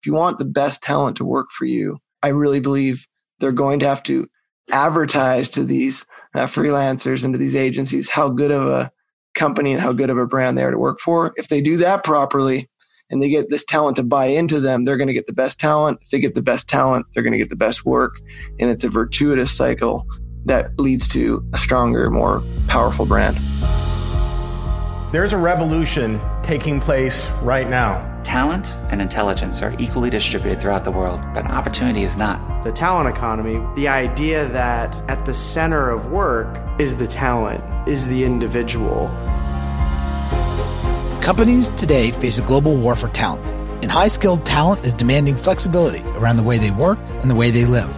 if you want the best talent to work for you, I really believe they're going to have to advertise to these uh, freelancers and to these agencies how good of a company and how good of a brand they are to work for. If they do that properly and they get this talent to buy into them, they're going to get the best talent. If they get the best talent, they're going to get the best work. And it's a virtuous cycle that leads to a stronger, more powerful brand. There's a revolution taking place right now. Talent and intelligence are equally distributed throughout the world, but opportunity is not. The talent economy, the idea that at the center of work is the talent, is the individual. Companies today face a global war for talent, and high skilled talent is demanding flexibility around the way they work and the way they live.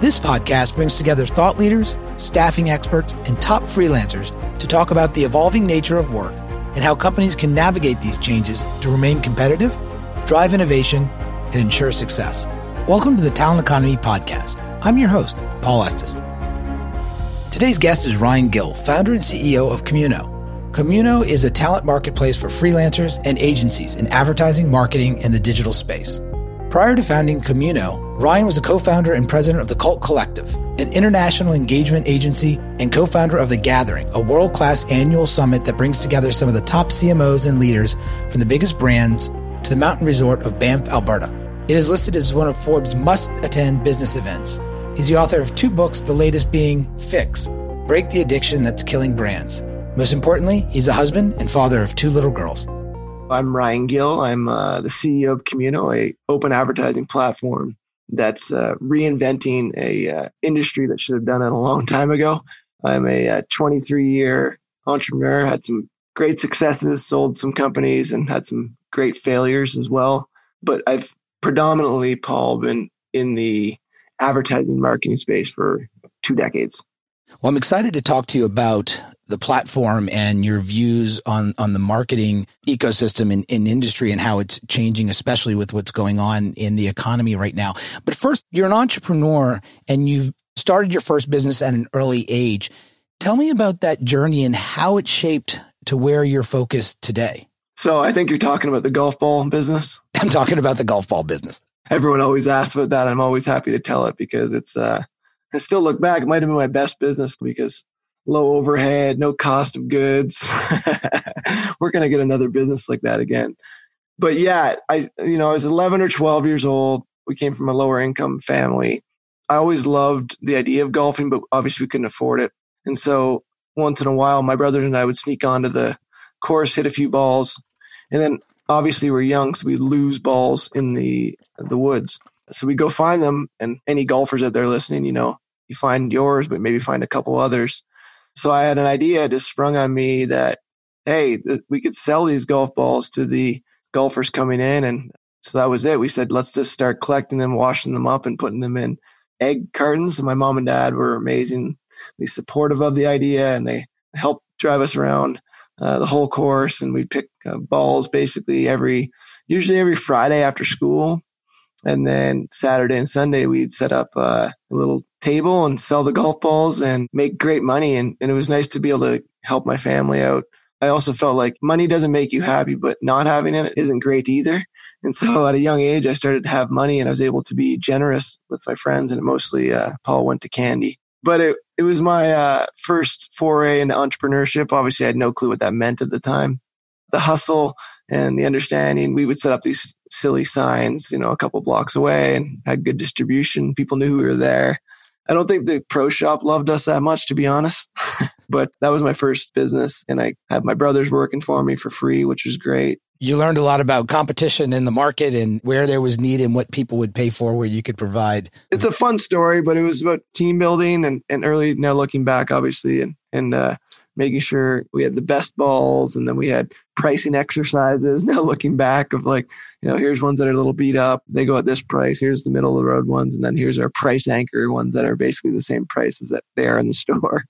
This podcast brings together thought leaders, staffing experts, and top freelancers to talk about the evolving nature of work and how companies can navigate these changes to remain competitive, drive innovation, and ensure success. Welcome to the Talent Economy Podcast. I'm your host, Paul Estes. Today's guest is Ryan Gill, founder and CEO of Communo. Communo is a talent marketplace for freelancers and agencies in advertising, marketing, and the digital space. Prior to founding Communo, Ryan was a co founder and president of the Cult Collective, an international engagement agency, and co founder of The Gathering, a world class annual summit that brings together some of the top CMOs and leaders from the biggest brands to the mountain resort of Banff, Alberta. It is listed as one of Forbes' must attend business events. He's the author of two books, the latest being Fix Break the Addiction That's Killing Brands. Most importantly, he's a husband and father of two little girls. I'm Ryan Gill. I'm uh, the CEO of Communo, a open advertising platform that's uh, reinventing a uh, industry that should have done it a long time ago. I'm a 23 year entrepreneur. Had some great successes, sold some companies, and had some great failures as well. But I've predominantly, Paul, been in the advertising marketing space for two decades. Well, I'm excited to talk to you about the platform and your views on, on the marketing ecosystem in, in industry and how it's changing, especially with what's going on in the economy right now. But first, you're an entrepreneur and you've started your first business at an early age. Tell me about that journey and how it shaped to where you're focused today. So I think you're talking about the golf ball business. I'm talking about the golf ball business. Everyone always asks about that. I'm always happy to tell it because it's, uh, I still look back, it might have been my best business because low overhead, no cost of goods. We're going to get another business like that again. But yeah, I, you know, I was 11 or 12 years old. We came from a lower income family. I always loved the idea of golfing, but obviously we couldn't afford it. And so once in a while, my brothers and I would sneak onto the course, hit a few balls, and then obviously we're young, so we lose balls in the the woods. So we go find them, and any golfers out there listening, you know, you find yours, but maybe find a couple others. So I had an idea just sprung on me that, hey, th- we could sell these golf balls to the golfers coming in. And so that was it. We said, let's just start collecting them, washing them up, and putting them in egg cartons. And my mom and dad were amazingly supportive of the idea, and they helped drive us around uh, the whole course. And we'd pick uh, balls basically every, usually every Friday after school. And then Saturday and Sunday, we'd set up uh, a little table and sell the golf balls and make great money. And, and it was nice to be able to help my family out. I also felt like money doesn't make you happy, but not having it isn't great either. And so at a young age, I started to have money and I was able to be generous with my friends. And it mostly, uh, Paul went to candy. But it, it was my uh, first foray into entrepreneurship. Obviously, I had no clue what that meant at the time. The hustle and the understanding, we would set up these silly signs, you know, a couple blocks away and had good distribution. People knew we were there. I don't think the pro shop loved us that much, to be honest. but that was my first business. And I had my brothers working for me for free, which was great. You learned a lot about competition in the market and where there was need and what people would pay for, where you could provide. It's a fun story, but it was about team building and, and early now looking back, obviously, and, and uh, making sure we had the best balls and then we had pricing exercises. Now looking back of like you know here's ones that are a little beat up they go at this price here's the middle of the road ones and then here's our price anchor ones that are basically the same prices that they are in the store.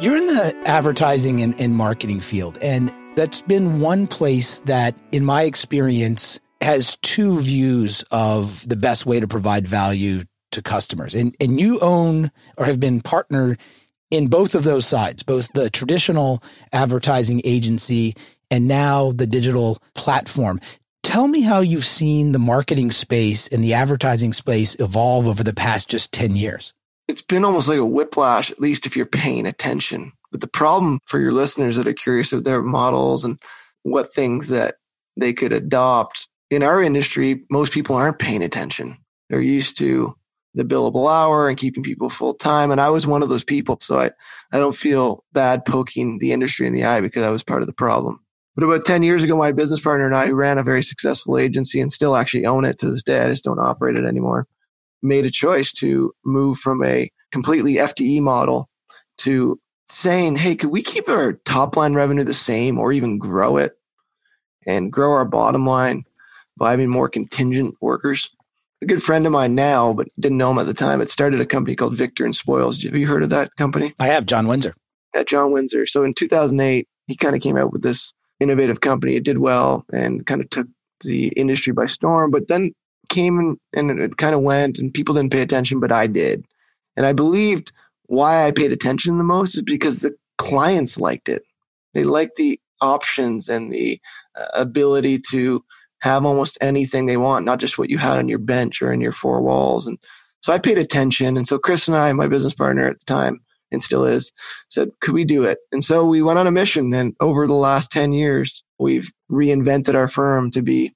You're in the advertising and, and marketing field and that's been one place that in my experience has two views of the best way to provide value to customers. And and you own or have been partner in both of those sides, both the traditional advertising agency and now the digital platform. Tell me how you've seen the marketing space and the advertising space evolve over the past just 10 years. It's been almost like a whiplash, at least if you're paying attention. But the problem for your listeners that are curious of their models and what things that they could adopt in our industry, most people aren't paying attention. They're used to the billable hour and keeping people full time. And I was one of those people. So I, I don't feel bad poking the industry in the eye because I was part of the problem. But about 10 years ago, my business partner and I, who ran a very successful agency and still actually own it to this day, I just don't operate it anymore, made a choice to move from a completely FTE model to saying, hey, could we keep our top line revenue the same or even grow it and grow our bottom line by having more contingent workers? A good friend of mine now, but didn't know him at the time, It started a company called Victor and Spoils. Have you heard of that company? I have, John Winsor. At John Winsor. So in 2008, he kind of came out with this innovative company. It did well and kind of took the industry by storm, but then came and, and it kind of went and people didn't pay attention, but I did. And I believed why I paid attention the most is because the clients liked it. They liked the options and the uh, ability to have almost anything they want, not just what you had on your bench or in your four walls. And so I paid attention. And so Chris and I, my business partner at the time, and still is, said, could we do it? And so we went on a mission. And over the last 10 years, we've reinvented our firm to be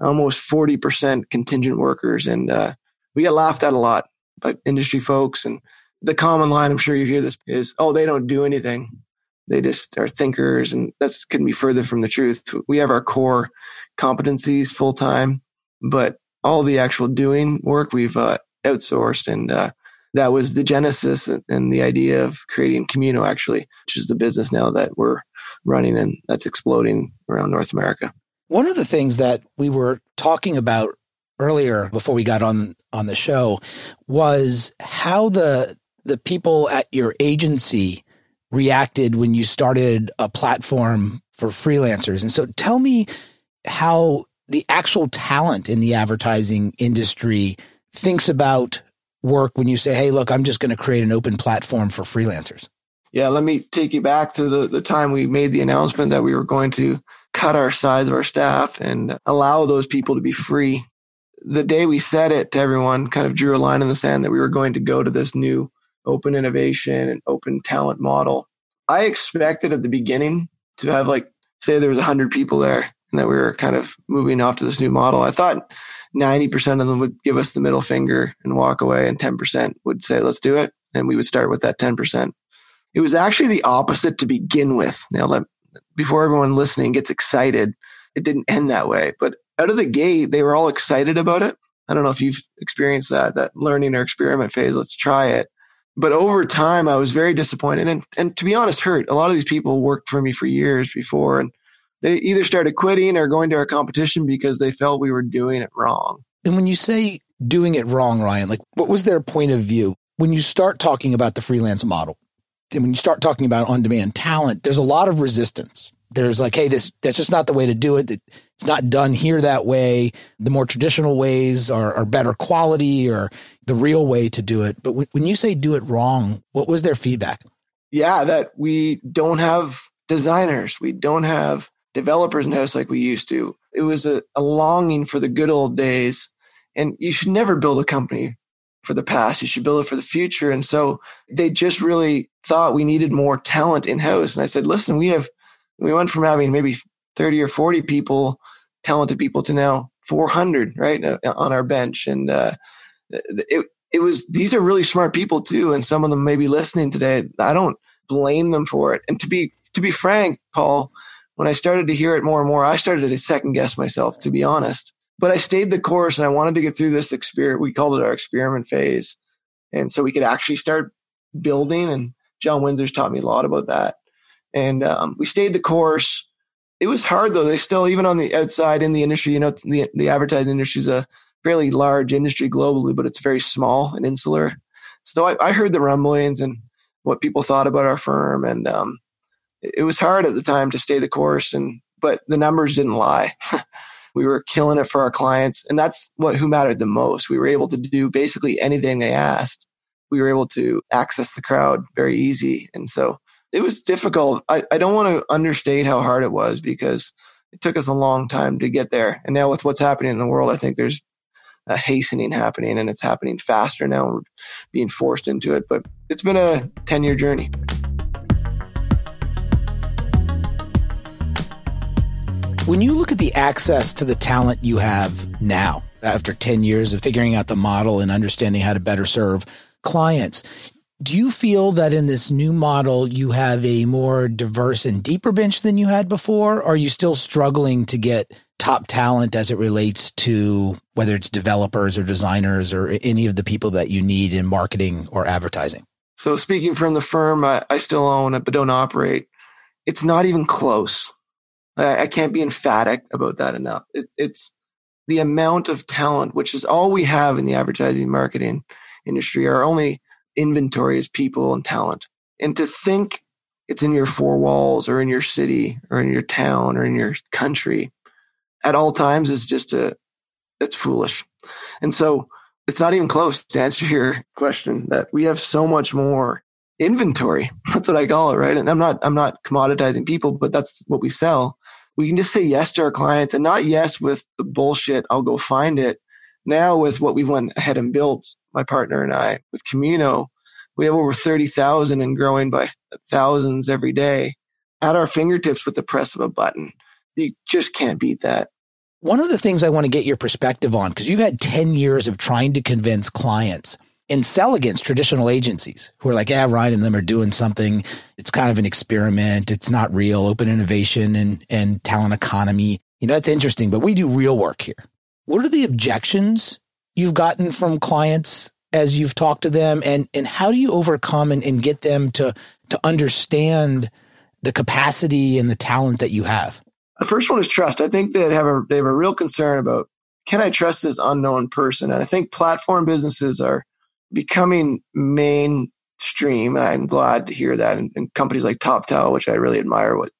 almost 40% contingent workers. And uh, we get laughed at a lot by industry folks. And the common line, I'm sure you hear this, is, oh, they don't do anything. They just are thinkers. And that's couldn't be further from the truth. We have our core competencies full time, but all the actual doing work we've uh, outsourced. And uh, that was the genesis and the idea of creating Communo, actually, which is the business now that we're running and that's exploding around North America. One of the things that we were talking about earlier before we got on on the show was how the the people at your agency reacted when you started a platform for freelancers. And so tell me how the actual talent in the advertising industry thinks about work when you say, hey, look, I'm just going to create an open platform for freelancers? Yeah, let me take you back to the, the time we made the announcement that we were going to cut our size of our staff and allow those people to be free. The day we said it to everyone, kind of drew a line in the sand that we were going to go to this new open innovation and open talent model. I expected at the beginning to have like, say there was 100 people there and that we were kind of moving off to this new model. I thought 90% of them would give us the middle finger and walk away, and 10% would say, let's do it. And we would start with that 10%. It was actually the opposite to begin with. Now, let, before everyone listening gets excited, it didn't end that way. But out of the gate, they were all excited about it. I don't know if you've experienced that, that learning or experiment phase. Let's try it. But over time, I was very disappointed. And, and to be honest, hurt. A lot of these people worked for me for years before. And they either started quitting or going to our competition because they felt we were doing it wrong. And when you say doing it wrong, Ryan, like what was their point of view? When you start talking about the freelance model, and when you start talking about on demand talent, there's a lot of resistance. There's like, hey, this that's just not the way to do it. It's not done here that way. The more traditional ways are, are better quality or the real way to do it. But when, when you say do it wrong, what was their feedback? Yeah, that we don't have designers. We don't have developers in house like we used to. It was a, a longing for the good old days. And you should never build a company for the past. You should build it for the future. And so they just really thought we needed more talent in house. And I said, listen, we have, we went from having maybe 30 or 40 people, talented people to now 400, right, uh, on our bench. And uh, it, it was, these are really smart people too. And some of them may be listening today. I don't blame them for it. And to be, to be frank, Paul, when I started to hear it more and more, I started to second guess myself, to be honest. But I stayed the course and I wanted to get through this experiment. We called it our experiment phase. And so we could actually start building. And John Winsor's taught me a lot about that. And um, we stayed the course. It was hard though. They still, even on the outside in the industry, you know, the, the advertising industry is a fairly large industry globally, but it's very small and insular. So I, I heard the rumblings and what people thought about our firm. And um, it was hard at the time to stay the course and but the numbers didn't lie we were killing it for our clients and that's what who mattered the most we were able to do basically anything they asked we were able to access the crowd very easy. And so it was difficult. I, I don't want to understate how hard it was because it took us a long time to get there. And now with what's happening in the world, I think there's a hastening happening and it's happening faster now. We're being forced into it, but it's been a 10 year journey. When you look at the access to the talent you have now, after 10 years of figuring out the model and understanding how to better serve clients, do you feel that in this new model you have a more diverse and deeper bench than you had before? Or are you still struggling to get top talent as it relates to whether it's developers or designers or any of the people that you need in marketing or advertising? So, speaking from the firm I, I still own it but don't operate, it's not even close. I, I can't be emphatic about that enough. It, it's the amount of talent, which is all we have in the advertising marketing industry. are only inventory is people and talent. And to think it's in your four walls or in your city or in your town or in your country at all times is just a, it's foolish. And so it's not even close to answer your question that we have so much more inventory. That's what I call it, right? And I'm not, I'm not commoditizing people, but that's what we sell we can just say yes to our clients and not yes with the bullshit. I'll go find it. Now with what we went ahead and built, my partner and I with Communo, we have over 30,000 and growing by thousands every day at our fingertips with the press of a button. You just can't beat that. One of the things I want to get your perspective on, because you've had 10 years of trying to convince clients and sell against traditional agencies who are like, yeah, Ryan and them are doing something. It's kind of an experiment. It's not real. Open innovation and, and talent economy. You know, that's interesting, but we do real work here. What are the objections you've gotten from clients as you've talked to them and, and how do you overcome and, and get them to, to understand the capacity and the talent that you have? The first one is trust. I think they have a, they have a real concern about can I trust this unknown person? And I think platform businesses are becoming mainstream. And I'm glad to hear that. And, and companies like TopTal, which I really admire what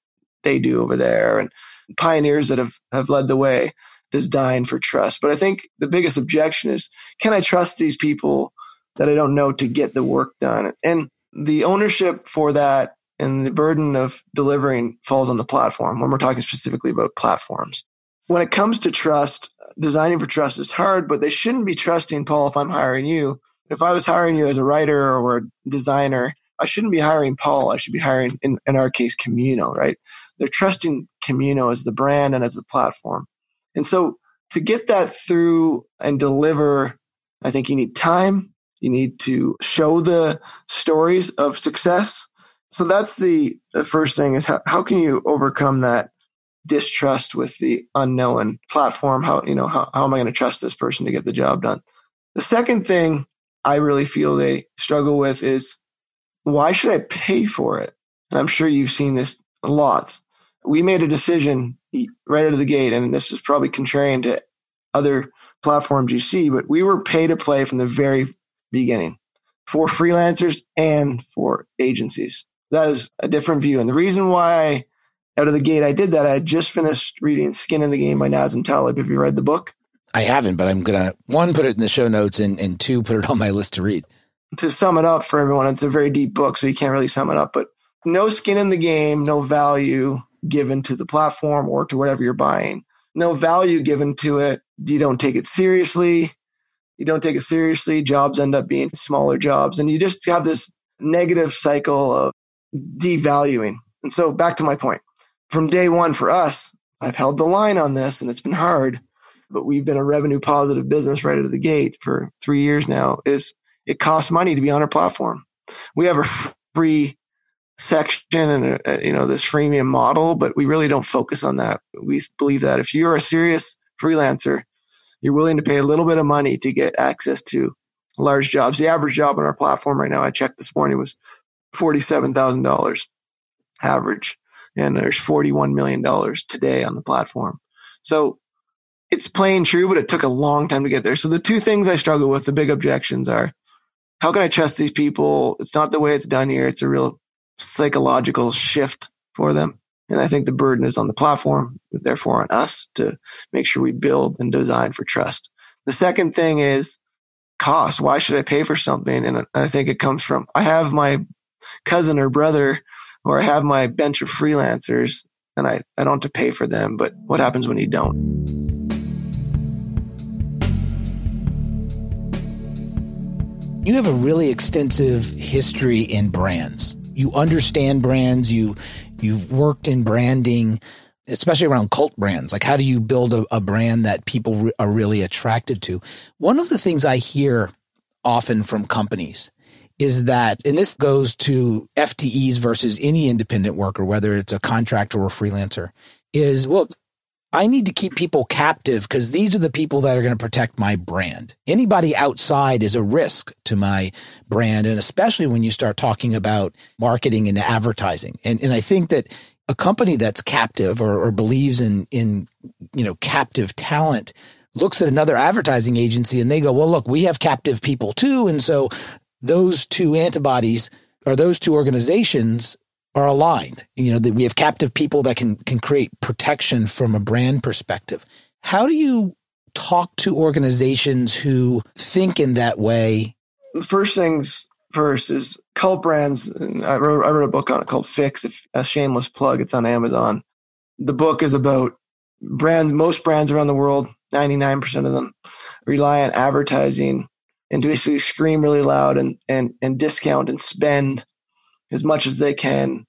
they do over there, and pioneers that have, have led the way, design for trust. But I think the biggest objection is can I trust these people that I don't know to get the work done? And the ownership for that and the burden of delivering falls on the platform when we're talking specifically about platforms. When it comes to trust, designing for trust is hard, but they shouldn't be trusting, Paul, if I'm hiring you, if I was hiring you as a writer or a designer, I shouldn't be hiring Paul. I should be hiring, in, in our case, Communo, right? They're trusting Communo as the brand and as the platform. And so to get that through and deliver, I think you need time. You need to show the stories of success. So that's the, the first thing is how, how can you overcome that distrust with the unknown platform? How, you know, how, how am I going to trust this person to get the job done? The second thing I really feel they struggle with is why should I pay for it? And I'm sure you've seen this lots. We made a decision right out of the gate, and this is probably contrarian to other platforms you see, but we were pay to play from the very beginning for freelancers and for agencies. That is a different view. And the reason why out of the gate I did that, I had just finished reading Skin in the Game by Nassim Taleb. Have you read the book? I haven't, but I'm gonna one put it in the show notes and, and two put it on my list to read. To sum it up for everyone, it's a very deep book, so you can't really sum it up. But no skin in the game, no value given to the platform or to whatever you're buying. No value given to it. You don't take it seriously. You don't take it seriously. Jobs end up being smaller jobs, and you just have this negative cycle of devaluing. And so, back to my point. From day one for us, I've held the line on this, and it's been hard but we've been a revenue positive business right out of the gate for three years now, is it costs money to be on our platform. We have a free section and uh, you know this freemium model, but we really don't focus on that. We believe that if you're a serious freelancer, you're willing to pay a little bit of money to get access to large jobs. The average job on our platform right now, I checked this morning, was forty-seven thousand dollars average, and there's forty-one million dollars today on the platform. So it's plain true, but it took a long time to get there. So the two things I struggle with, the big objections are how can I trust these people? It's not the way it's done here. It's a real psychological shift for them. And I think the burden is on the platform, therefore on us to make sure we build and design for trust. The second thing is cost. Why should I pay for something? And I think it comes from I have my cousin or brother, or I have my bench of freelancers, and I, I don't have to pay for them. But what happens when you don't? You have a really extensive history in brands. You understand brands. You you've worked in branding, especially around cult brands. Like, how do you build a, a brand that people re- are really attracted to? One of the things I hear often from companies is that, and this goes to FTEs versus any independent worker, whether it's a contractor or a freelancer, is well, I need to keep people captive because these are the people that are going to protect my brand. Anybody outside is a risk to my brand. And especially when you start talking about marketing and advertising. And, and I think that a company that's captive or, or believes in, in, you know, captive talent looks at another advertising agency and they go, well, look, we have captive people too. And so those two antibodies or those two organizations are aligned. You know, that we have captive people that can can create protection from a brand perspective. How do you talk to organizations who think in that way? First things first is cult brands. I wrote, I wrote a book on it called Fix. A shameless plug, it's on Amazon. The book is about brands. Most brands around the world, ninety nine percent of them, rely on advertising and basically scream really loud and and and discount and spend as much as they can.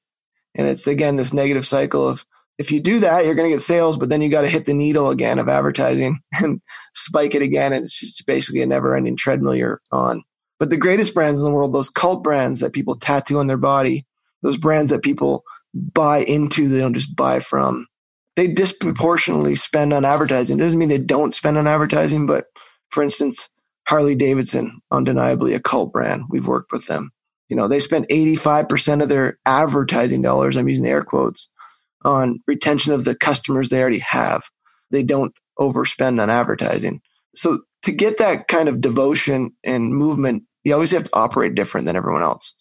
And it's again this negative cycle of if you do that, you're going to get sales, but then you got to hit the needle again of advertising and spike it again. And it's just basically a never ending treadmill you're on. But the greatest brands in the world, those cult brands that people tattoo on their body, those brands that people buy into, they don't just buy from, they disproportionately spend on advertising. It doesn't mean they don't spend on advertising, but for instance, Harley Davidson, undeniably a cult brand. We've worked with them you know, they spend 85% of their advertising dollars, I'm using air quotes, on retention of the customers they already have. They don't overspend on advertising. So to get that kind of devotion and movement, you always have to operate different than everyone else.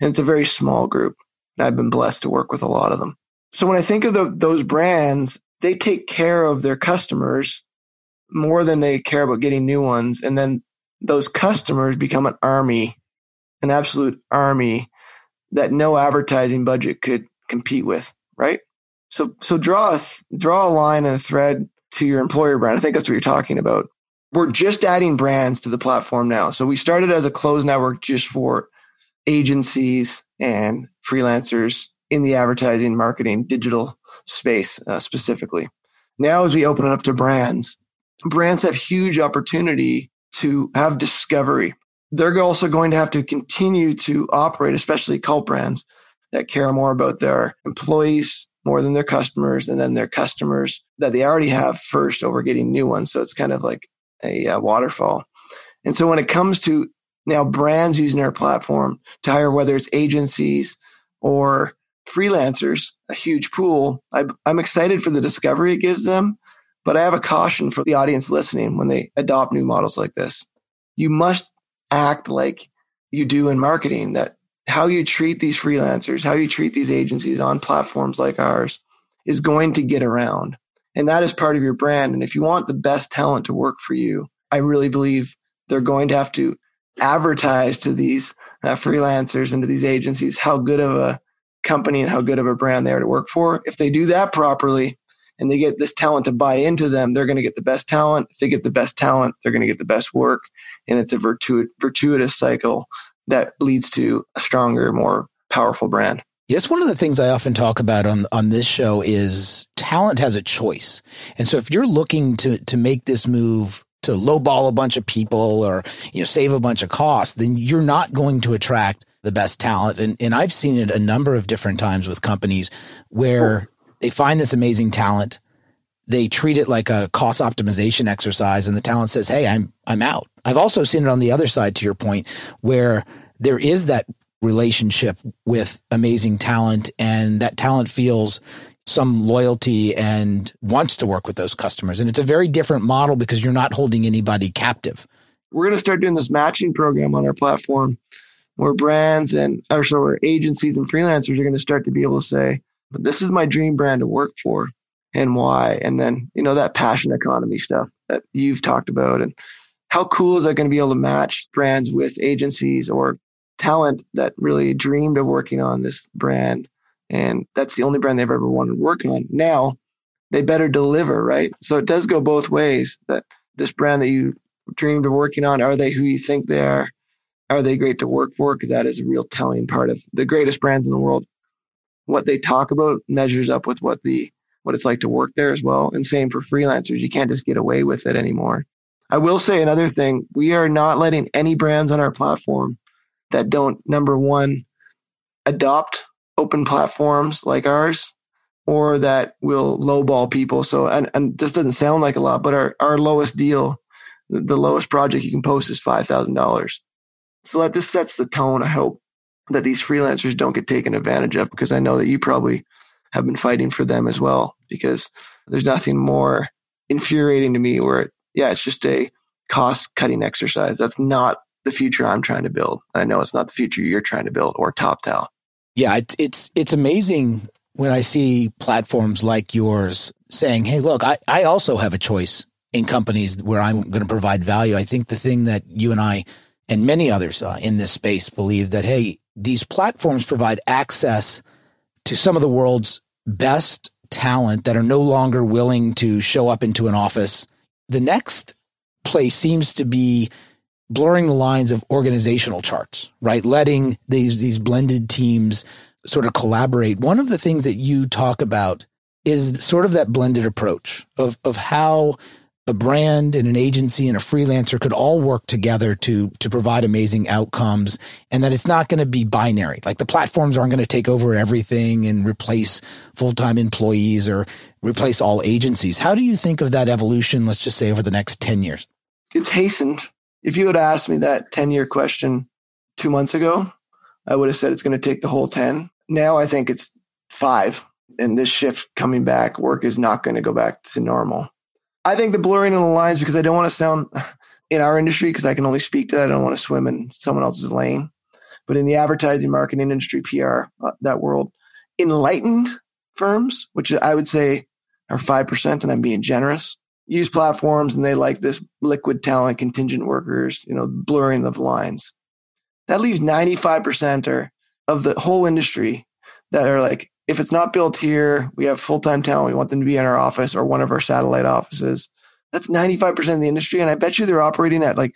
And it's a very small group. I've been blessed to work with a lot of them. So when I think of the, those brands, they take care of their customers more than they care about getting new ones. And then those customers become an army an absolute army that no advertising budget could compete with, right? So, so draw a draw a line and a thread to your employer brand. I think that's what you're talking about. We're just adding brands to the platform now. So we started as a closed network just for agencies and freelancers in the advertising, marketing, digital space uh, specifically. Now, as we open it up to brands, brands have huge opportunity to have discovery they're also going to have to continue to operate, especially cult brands that care more about their employees more than their customers and then their customers that they already have first over getting new ones. So it's kind of like a uh, waterfall. And so when it comes to now brands using our platform to hire, whether it's agencies or freelancers, a huge pool, I, I'm excited for the discovery it gives them. But I have a caution for the audience listening when they adopt new models like this. You must act like you do in marketing that how you treat these freelancers, how you treat these agencies on platforms like ours is going to get around. And that is part of your brand. And if you want the best talent to work for you, I really believe they're going to have to advertise to these uh, freelancers and to these agencies how good of a company and how good of a brand they are to work for. If they do that properly, and they get this talent to buy into them, they're going to get the best talent. If they get the best talent, they're going to get the best work. And it's a virtu- virtuitous cycle that leads to a stronger, more powerful brand. Yes, one of the things I often talk about on on this show is talent has a choice. And so if you're looking to to make this move to lowball a bunch of people or you know save a bunch of costs, then you're not going to attract the best talent. And and I've seen it a number of different times with companies where they find this amazing talent. They treat it like a cost optimization exercise and the talent says, Hey, I'm, I'm out. I've also seen it on the other side to your point where there is that relationship with amazing talent and that talent feels some loyalty and wants to work with those customers. And it's a very different model because you're not holding anybody captive. We're going to start doing this matching program on our platform where brands and also where agencies and freelancers are going to start to be able to say, but this is my dream brand to work for and why. And then, you know, that passion economy stuff that you've talked about and how cool is that going to be able to match brands with agencies or talent that really dreamed of working on this brand? And that's the only brand they've ever wanted to work on. Now they better deliver, right? So it does go both ways that this brand that you dreamed of working on, are they who you think they are? Are they great to work for? Because that is a real telling part of the greatest brands in the world. What they talk about measures up with what the what it's like to work there as well. And same for freelancers. You can't just get away with it anymore. I will say another thing. We are not letting any brands on our platform that don't, number one, adopt open platforms like ours or that will lowball people. So, and, and this doesn't sound like a lot, but our, our lowest deal, the lowest project you can post is $5,000. So that this sets the tone, I hope, that these freelancers don't get taken advantage of because I know that you probably have been fighting for them as well because there's nothing more infuriating to me where, it, yeah, it's just a cost cutting exercise. That's not the future I'm trying to build. I know it's not the future you're trying to build or TopTal. Yeah, it's it's it's amazing when I see platforms like yours saying, "Hey, look, I I also have a choice in companies where I'm going to provide value." I think the thing that you and I and many others uh, in this space believe that hey, these platforms provide access to some of the world's best talent that are no longer willing to show up into an office. The next place seems to be blurring the lines of organizational charts, right? Letting these these blended teams sort of collaborate. One of the things that you talk about is sort of that blended approach of of how a brand and an agency and a freelancer could all work together to to provide amazing outcomes and that it's not going to be binary. Like the platforms aren't going to take over everything and replace full-time employees or replace all agencies. How do you think of that evolution let's just say over the next 10 years? It's hastened. If you had asked me that 10 year question 2 months ago i would have said it's going to take the whole 10 now i think it's 5 and this shift coming back work is not going to go back to normal I think the blurring of the lines because I don't want to sound in our industry because I can only speak to that. I don't want to swim in someone else's lane. But in the advertising, marketing industry, PR, uh, that world, enlightened firms, which I would say are 5%, and I'm being generous, use platforms and they like this liquid talent, contingent workers, you know, blurring of lines. That leaves 95% or of the whole industry that are like, if it's not built here, we have full time talent. We want them to be in our office or one of our satellite offices. That's 95% of the industry. And I bet you they're operating at like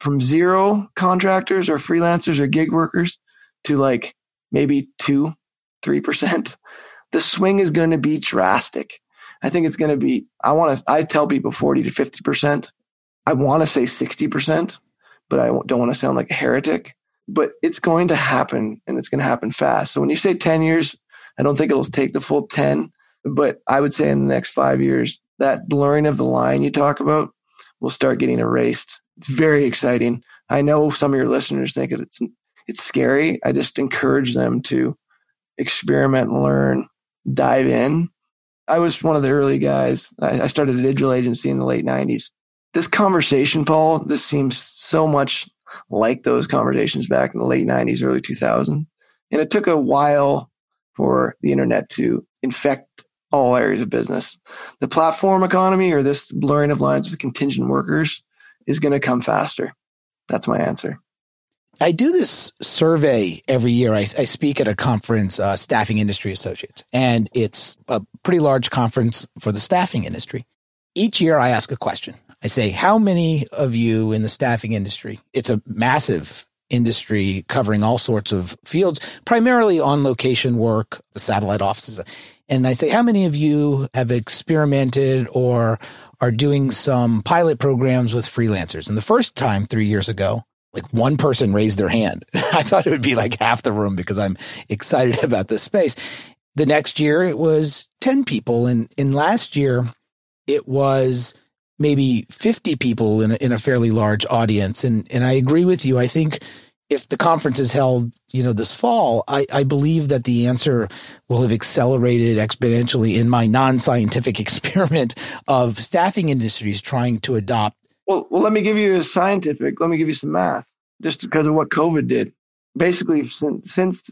from zero contractors or freelancers or gig workers to like maybe two, 3%. The swing is going to be drastic. I think it's going to be, I want to, I tell people 40 to 50%. I want to say 60%, but I don't want to sound like a heretic. But it's going to happen and it's going to happen fast. So when you say 10 years, I don't think it'll take the full 10, but I would say in the next five years, that blurring of the line you talk about will start getting erased. It's very exciting. I know some of your listeners think it's it's scary. I just encourage them to experiment learn, dive in. I was one of the early guys. I started a digital agency in the late 90s. This conversation, Paul, this seems so much like those conversations back in the late 90s, early 2000s. And it took a while for the internet to infect all areas of business. The platform economy or this blurring of lines with contingent workers is going to come faster. That's my answer. I do this survey every year. I, I speak at a conference, uh, Staffing Industry Associates, and it's a pretty large conference for the staffing industry. Each year I ask a question. I say, How many of you in the staffing industry? It's a massive industry covering all sorts of fields, primarily on location work, the satellite offices. And I say, how many of you have experimented or are doing some pilot programs with freelancers? And the first time three years ago, like one person raised their hand. I thought it would be like half the room because I'm excited about this space. The next year it was 10 people. And in last year, it was maybe 50 people in a, in a fairly large audience. And, and I agree with you. I think if the conference is held, you know, this fall, I, I believe that the answer will have accelerated exponentially in my non-scientific experiment of staffing industries trying to adopt. Well, well, let me give you a scientific. Let me give you some math, just because of what COVID did. Basically, since, since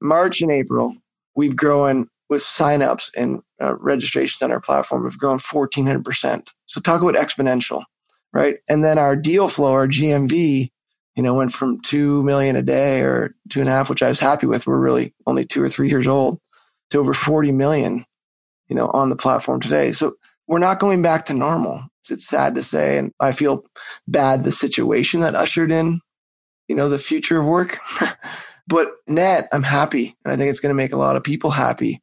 March and April, we've grown with signups and uh, registrations on our platform have grown 1400%. So talk about exponential, right? And then our deal flow, our GMV, you know, went from two million a day or two and a half, which I was happy with. We're really only two or three years old to over 40 million, you know, on the platform today. So we're not going back to normal. It's, it's sad to say. And I feel bad the situation that ushered in, you know, the future of work. but net, I'm happy. And I think it's going to make a lot of people happy,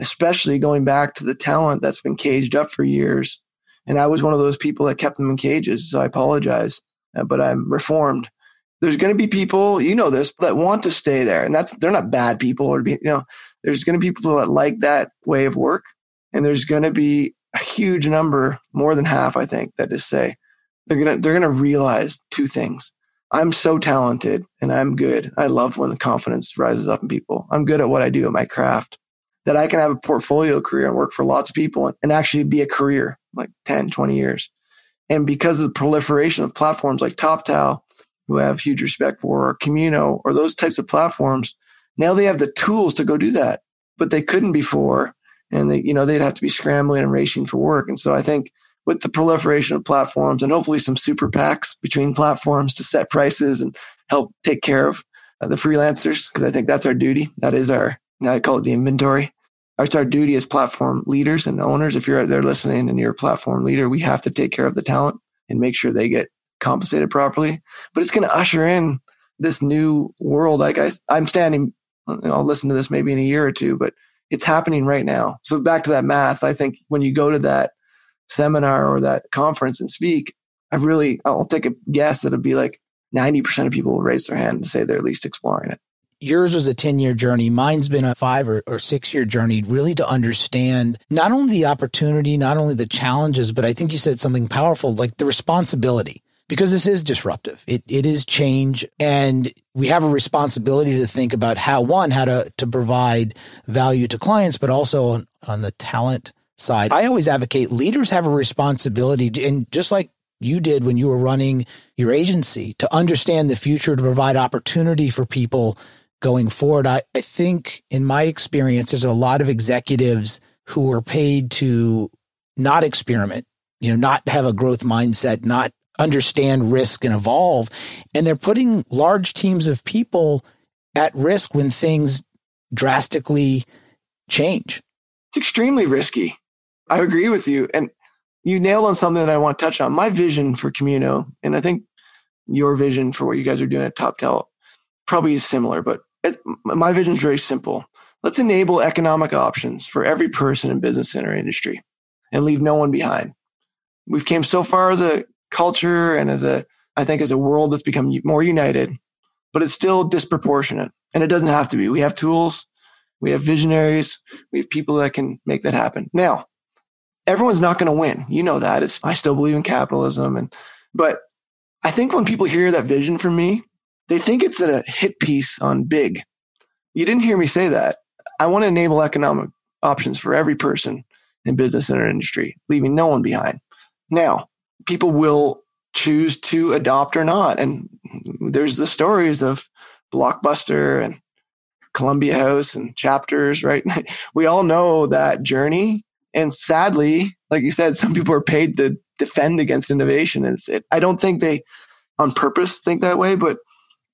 especially going back to the talent that's been caged up for years. And I was one of those people that kept them in cages. So I apologize, uh, but I'm reformed there's going to be people, you know this, that want to stay there. And that's, they're not bad people or, be, you know, there's going to be people that like that way of work. And there's going to be a huge number, more than half, I think, that just say they're going to, they're going to realize two things. I'm so talented and I'm good. I love when confidence rises up in people. I'm good at what I do at my craft that I can have a portfolio career and work for lots of people and actually be a career like 10, 20 years. And because of the proliferation of platforms like TopTal, who I have huge respect for, or Communo, or those types of platforms, now they have the tools to go do that, but they couldn't before. And they, you know, they'd have to be scrambling and racing for work. And so I think with the proliferation of platforms and hopefully some super PACs between platforms to set prices and help take care of uh, the freelancers, because I think that's our duty. That is our, I call it the inventory. It's our duty as platform leaders and owners. If you're out there listening and you're a platform leader, we have to take care of the talent and make sure they get compensated properly. But it's going to usher in this new world. Like I, I'm standing, I'll listen to this maybe in a year or two, but it's happening right now. So back to that math, I think when you go to that seminar or that conference and speak, I really, I'll take a guess that it'd be like 90% of people will raise their hand and say they're at least exploring it. Yours was a 10 year journey. Mine's been a five or, or six year journey, really to understand not only the opportunity, not only the challenges, but I think you said something powerful, like the responsibility because this is disruptive. It it is change and we have a responsibility to think about how one how to to provide value to clients but also on, on the talent side. I always advocate leaders have a responsibility and just like you did when you were running your agency to understand the future to provide opportunity for people going forward. I, I think in my experience there's a lot of executives who are paid to not experiment you know, not have a growth mindset, not understand risk and evolve. And they're putting large teams of people at risk when things drastically change. It's extremely risky. I agree with you. And you nailed on something that I want to touch on. My vision for Communo, and I think your vision for what you guys are doing at TopTal probably is similar, but my vision is very simple. Let's enable economic options for every person in business in our industry and leave no one behind. We've came so far as a culture and as a, I think as a world that's become more united, but it's still disproportionate. And it doesn't have to be. We have tools, we have visionaries, we have people that can make that happen. Now, everyone's not going to win. You know that. It's, I still believe in capitalism. And, but I think when people hear that vision from me, they think it's a hit piece on big. You didn't hear me say that. I want to enable economic options for every person in business and our industry, leaving no one behind. Now, people will choose to adopt or not. And there's the stories of Blockbuster and Columbia House and chapters, right? we all know that journey. And sadly, like you said, some people are paid to defend against innovation. And it, I don't think they on purpose think that way, but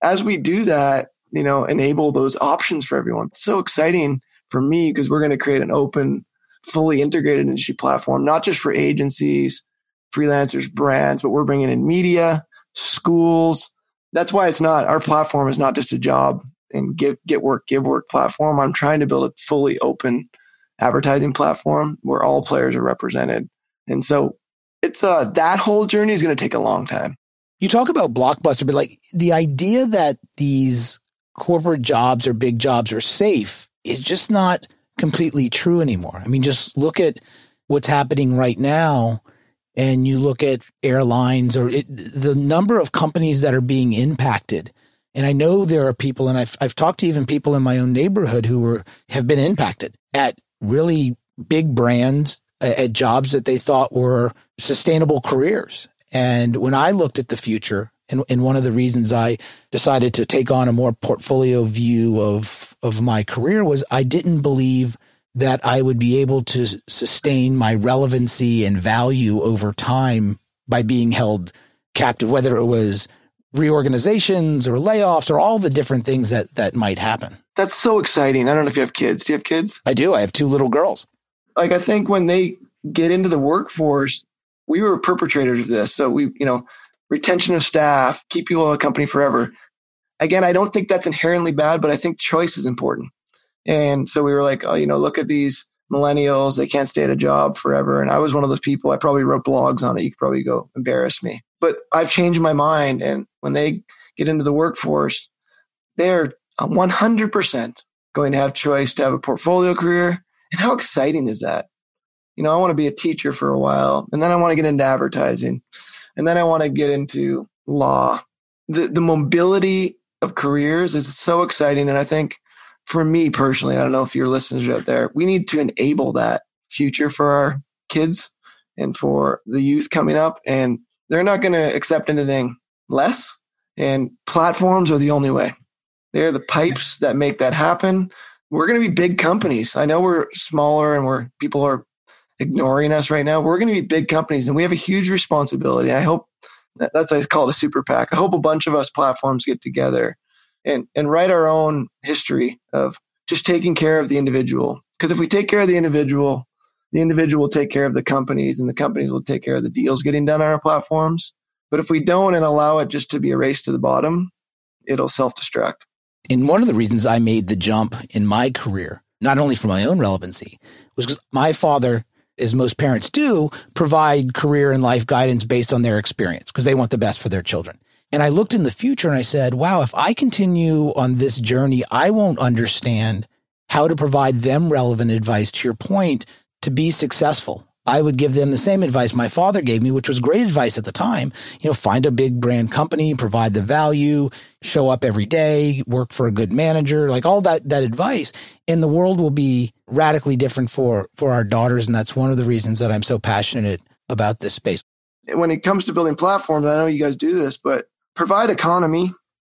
as we do that, you know, enable those options for everyone. It's so exciting for me because we're going to create an open, fully integrated industry platform, not just for agencies, freelancers, brands, but we're bringing in media, schools. That's why it's not our platform is not just a job and get get work, give work platform. I'm trying to build a fully open advertising platform where all players are represented. And so it's uh that whole journey is going to take a long time. You talk about blockbuster, but like the idea that these corporate jobs or big jobs are safe is just not completely true anymore. I mean, just look at what's happening right now and you look at airlines or it, the number of companies that are being impacted. And I know there are people, and I've, I've talked to even people in my own neighborhood who were, have been impacted at really big brands, at jobs that they thought were sustainable careers. And when I looked at the future, and, and one of the reasons I decided to take on a more portfolio view of, of my career was I didn't believe – that I would be able to sustain my relevancy and value over time by being held captive, whether it was reorganizations or layoffs or all the different things that that might happen. That's so exciting. I don't know if you have kids. Do you have kids? I do. I have two little girls. Like I think when they get into the workforce, we were perpetrators of this. So we, you know, retention of staff, keep people in a company forever. Again, I don't think that's inherently bad, but I think choice is important. And so we were like, oh, you know, look at these millennials, they can't stay at a job forever. And I was one of those people. I probably wrote blogs on it. You could probably go embarrass me. But I've changed my mind. And when they get into the workforce, they're 100% going to have choice to have a portfolio career. And how exciting is that? You know, I want to be a teacher for a while, and then I want to get into advertising, and then I want to get into law. The, the mobility of careers is so exciting. And I think for me personally, I don't know if your listeners out there, we need to enable that future for our kids and for the youth coming up. And they're not going to accept anything less. And platforms are the only way. They're the pipes that make that happen. We're going to be big companies. I know we're smaller and we're people are ignoring us right now. We're going to be big companies and we have a huge responsibility. I hope that, that's I call it a super PAC. I hope a bunch of us platforms get together and and write our own history of just taking care of the individual. Because if we take care of the individual, the individual will take care of the companies, and the companies will take care of the deals getting done on our platforms. But if we don't and allow it just to be a race to the bottom, it'll self destruct. And one of the reasons I made the jump in my career, not only for my own relevancy, was because my father, as most parents do, provide career and life guidance based on their experience because they want the best for their children. And I looked in the future and I said, wow, if I continue on this journey, I won't understand how to provide them relevant advice to your point to be successful. I would give them the same advice my father gave me, which was great advice at the time. You know, find a big brand company, provide the value, show up every day, work for a good manager, like all that, that advice. And the world will be radically different for, for our daughters. And that's one of the reasons that I'm so passionate about this space. When it comes to building platforms, I know you guys do this, but provide economy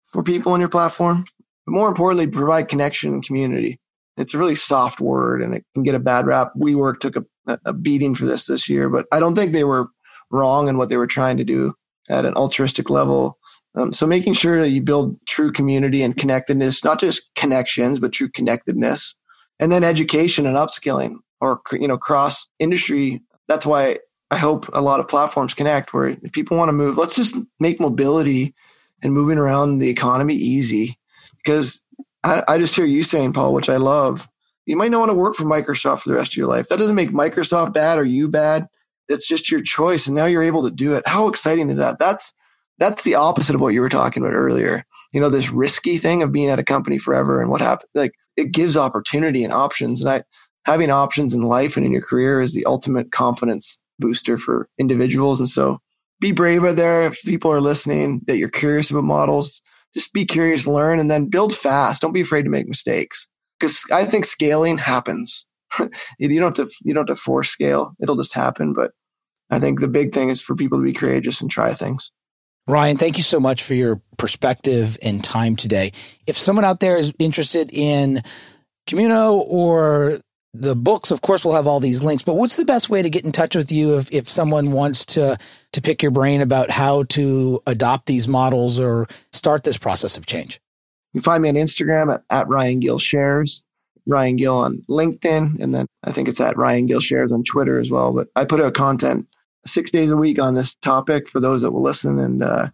for people on your platform, but more importantly, provide connection and community. It's a really soft word and it can get a bad rap. WeWork took a, a beating for this this year, but I don't think they were wrong in what they were trying to do at an altruistic level. Um, so making sure that you build true community and connectedness, not just connections, but true connectedness, and then education and upskilling or you know cross industry. That's why I hope a lot of platforms connect where people want to move, let's just make mobility and moving around the economy easy. Because I, I just hear you saying, Paul, which I love. You might not want to work for Microsoft for the rest of your life. That doesn't make Microsoft bad or you bad. It's just your choice, and now you're able to do it. How exciting is that? That's that's the opposite of what you were talking about earlier. You know, this risky thing of being at a company forever and what happened. Like it gives opportunity and options, and I having options in life and in your career is the ultimate confidence booster for individuals. And so be brave out there if people are listening that you're curious about models. Just be curious, learn, and then build fast. Don't be afraid to make mistakes because I think scaling happens. you don't have to you don't have to force scale; it'll just happen. But I think the big thing is for people to be courageous and try things. Ryan, thank you so much for your perspective and time today. If someone out there is interested in Communo or the books, of course, will have all these links, but what's the best way to get in touch with you if, if someone wants to, to pick your brain about how to adopt these models or start this process of change? You can find me on Instagram at, at Ryan Gill Shares, Ryan Gill on LinkedIn, and then I think it's at Ryan Gill Shares on Twitter as well. But I put out content six days a week on this topic for those that will listen. And uh,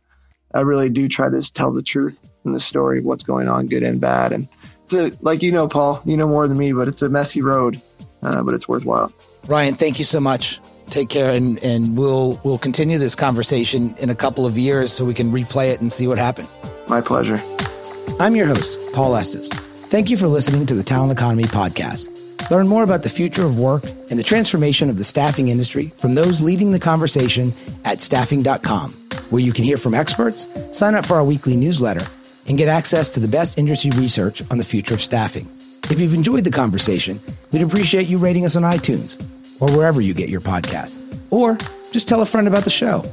I really do try to tell the truth in the story of what's going on, good and bad. And it's a, like you know, Paul, you know more than me, but it's a messy road, uh, but it's worthwhile. Ryan, thank you so much. Take care, and, and we'll we'll continue this conversation in a couple of years so we can replay it and see what happened. My pleasure. I'm your host, Paul Estes. Thank you for listening to the Talent Economy Podcast. Learn more about the future of work and the transformation of the staffing industry from those leading the conversation at staffing.com, where you can hear from experts, sign up for our weekly newsletter, and get access to the best industry research on the future of staffing. If you've enjoyed the conversation, we'd appreciate you rating us on iTunes or wherever you get your podcast. Or just tell a friend about the show.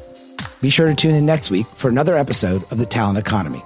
Be sure to tune in next week for another episode of The Talent Economy.